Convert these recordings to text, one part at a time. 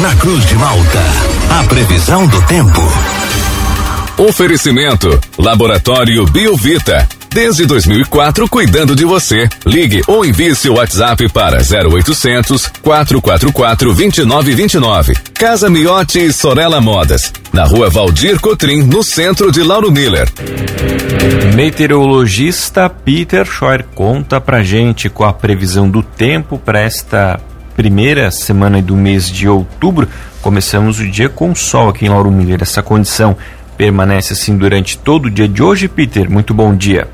Na Cruz de Malta, a previsão do tempo. Oferecimento: Laboratório Biovita. Desde 2004, cuidando de você. Ligue ou envie seu WhatsApp para 0800 444 2929. Casa Miotti e Sorella Modas. Na rua Valdir Cotrim, no centro de Lauro Miller. Meteorologista Peter Scheuer conta pra gente com a previsão do tempo para esta primeira semana do mês de outubro. Começamos o dia com sol aqui em Lauro Miller. Essa condição permanece assim durante todo o dia de hoje, Peter? Muito bom dia.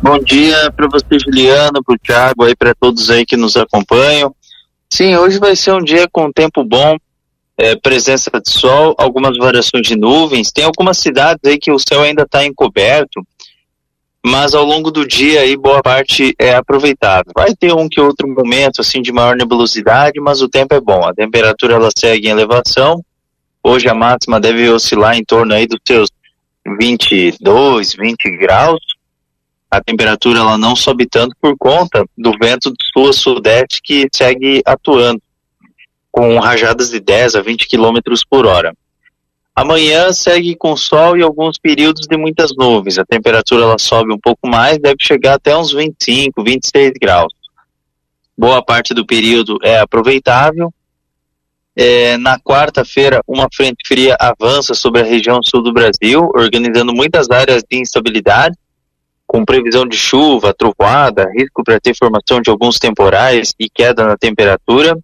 Bom dia para você, Juliana, para o Thiago, aí para todos aí que nos acompanham. Sim, hoje vai ser um dia com tempo bom, é, presença de sol, algumas variações de nuvens. Tem algumas cidades aí que o céu ainda está encoberto, mas ao longo do dia aí boa parte é aproveitável. Vai ter um que outro momento assim de maior nebulosidade, mas o tempo é bom. A temperatura ela segue em elevação. Hoje a máxima deve oscilar em torno aí dos seus 22, 20 graus a temperatura ela não sobe tanto por conta do vento do sul a sudeste que segue atuando, com rajadas de 10 a 20 km por hora. Amanhã segue com sol e alguns períodos de muitas nuvens. A temperatura ela sobe um pouco mais, deve chegar até uns 25, 26 graus. Boa parte do período é aproveitável. É, na quarta-feira, uma frente fria avança sobre a região sul do Brasil, organizando muitas áreas de instabilidade com previsão de chuva, trovoada, risco para ter formação de alguns temporais e queda na temperatura.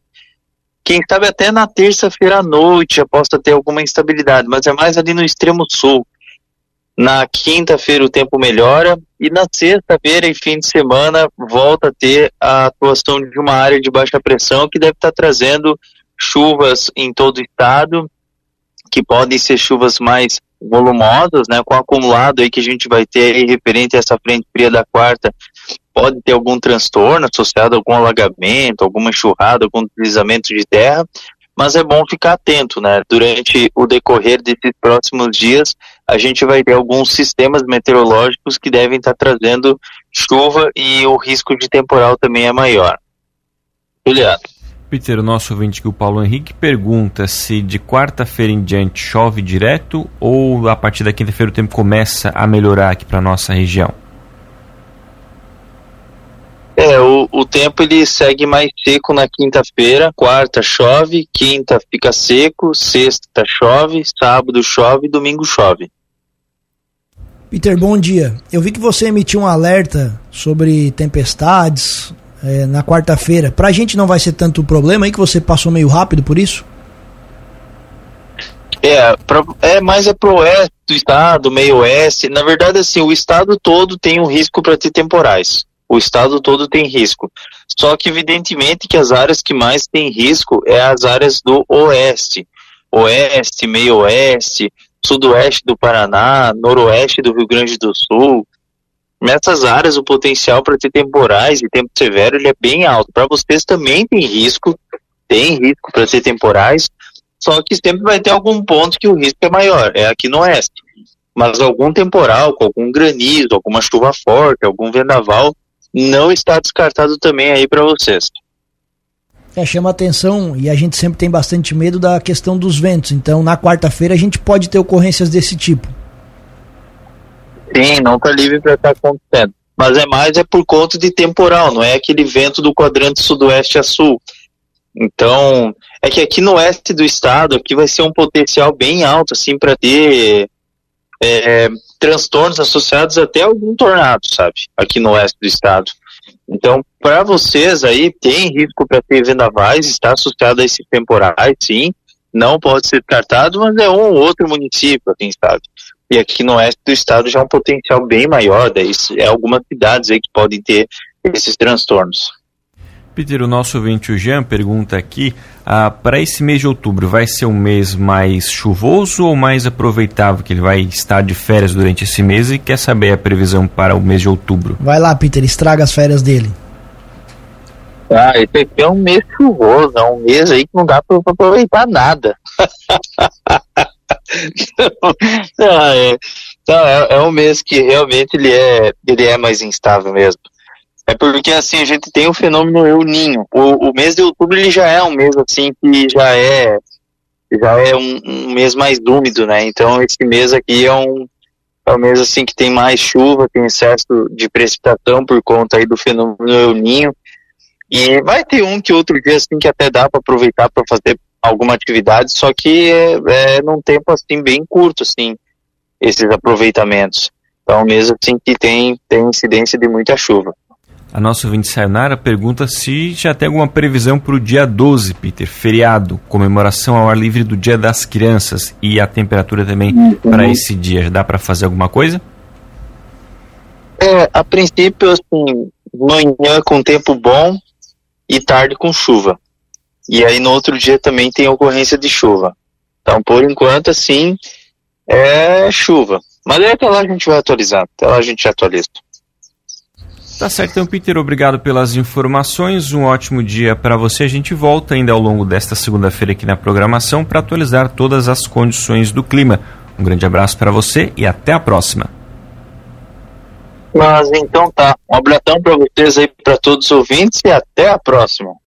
Quem sabe até na terça-feira à noite já possa ter alguma instabilidade, mas é mais ali no extremo sul. Na quinta-feira o tempo melhora e na sexta-feira e fim de semana volta a ter a atuação de uma área de baixa pressão que deve estar trazendo chuvas em todo o estado, que podem ser chuvas mais volumosas, né, com acumulado aí que a gente vai ter aí referente a essa frente fria da quarta, pode ter algum transtorno associado a algum alagamento, alguma enxurrada, algum deslizamento de terra, mas é bom ficar atento, né? Durante o decorrer desses próximos dias, a gente vai ter alguns sistemas meteorológicos que devem estar trazendo chuva e o risco de temporal também é maior. Juliano. Peter, o nosso ouvinte que o Paulo Henrique pergunta se de quarta-feira em diante chove direto ou a partir da quinta-feira o tempo começa a melhorar aqui para nossa região. É, o, o tempo ele segue mais seco na quinta-feira, quarta chove, quinta fica seco, sexta chove, sábado chove, domingo chove. Peter, bom dia. Eu vi que você emitiu um alerta sobre tempestades, é, na quarta-feira. Pra gente não vai ser tanto problema aí que você passou meio rápido por isso? É, pra, é mais é pro oeste do estado, meio oeste. Na verdade, assim, o estado todo tem um risco para ter temporais. O estado todo tem risco. Só que, evidentemente, que as áreas que mais têm risco é as áreas do oeste. Oeste, meio oeste, sudoeste do Paraná, noroeste do Rio Grande do Sul, Nessas áreas, o potencial para ter temporais e tempo severo ele é bem alto. Para vocês também tem risco, tem risco para ter temporais, só que sempre vai ter algum ponto que o risco é maior, é aqui no oeste. Mas algum temporal, com algum granizo, alguma chuva forte, algum vendaval, não está descartado também aí para vocês. É, chama atenção e a gente sempre tem bastante medo da questão dos ventos. Então, na quarta-feira a gente pode ter ocorrências desse tipo. Sim, não está livre para estar acontecendo. Mas é mais é por conta de temporal, não é aquele vento do quadrante sudoeste a sul. Então, é que aqui no oeste do estado, aqui vai ser um potencial bem alto, assim, para ter é, transtornos associados até algum tornado, sabe? Aqui no oeste do estado. Então, para vocês aí, tem risco para ter vendavais, está associado a esses temporais, sim. Não pode ser descartado, mas é um ou outro município, quem sabe. E aqui no oeste do estado já é um potencial bem maior, daí é algumas cidades aí que podem ter esses transtornos. Peter, o nosso ouvinte o Jean pergunta aqui, ah, para esse mês de outubro, vai ser um mês mais chuvoso ou mais aproveitável, que ele vai estar de férias durante esse mês e quer saber a previsão para o mês de outubro? Vai lá, Peter, estraga as férias dele. Ah, esse aqui é um mês chuvoso, é um mês aí que não dá para aproveitar nada. não, é, não, é, é um mês que realmente ele é, ele é mais instável mesmo. É porque assim a gente tem o fenômeno El Ninho. O, o mês de outubro ele já é um mês assim que já é já é um, um, mês mais úmido, né? Então esse mês aqui é um é um mês assim que tem mais chuva, tem excesso de precipitação por conta aí do fenômeno El Ninho. E vai ter um que outro dia assim que até dá para aproveitar para fazer alguma atividade, só que é, é num tempo assim bem curto assim esses aproveitamentos. Então mesmo assim que tem tem incidência de muita chuva. A nossa ouvinte Sayonara pergunta se já tem alguma previsão para o dia 12, Peter, feriado, comemoração ao ar livre do Dia das Crianças e a temperatura também uhum. para esse dia. Dá para fazer alguma coisa? É, a princípio, assim, manhã com tempo bom e tarde com chuva. E aí no outro dia também tem ocorrência de chuva. Então, por enquanto, assim, é chuva. Mas até lá a gente vai atualizar. Até lá a gente atualiza. Tá certo, então, Peter, obrigado pelas informações. Um ótimo dia para você. A gente volta ainda ao longo desta segunda-feira aqui na programação para atualizar todas as condições do clima. Um grande abraço para você e até a próxima. Mas então tá. Um abração para vocês aí, para todos os ouvintes e até a próxima.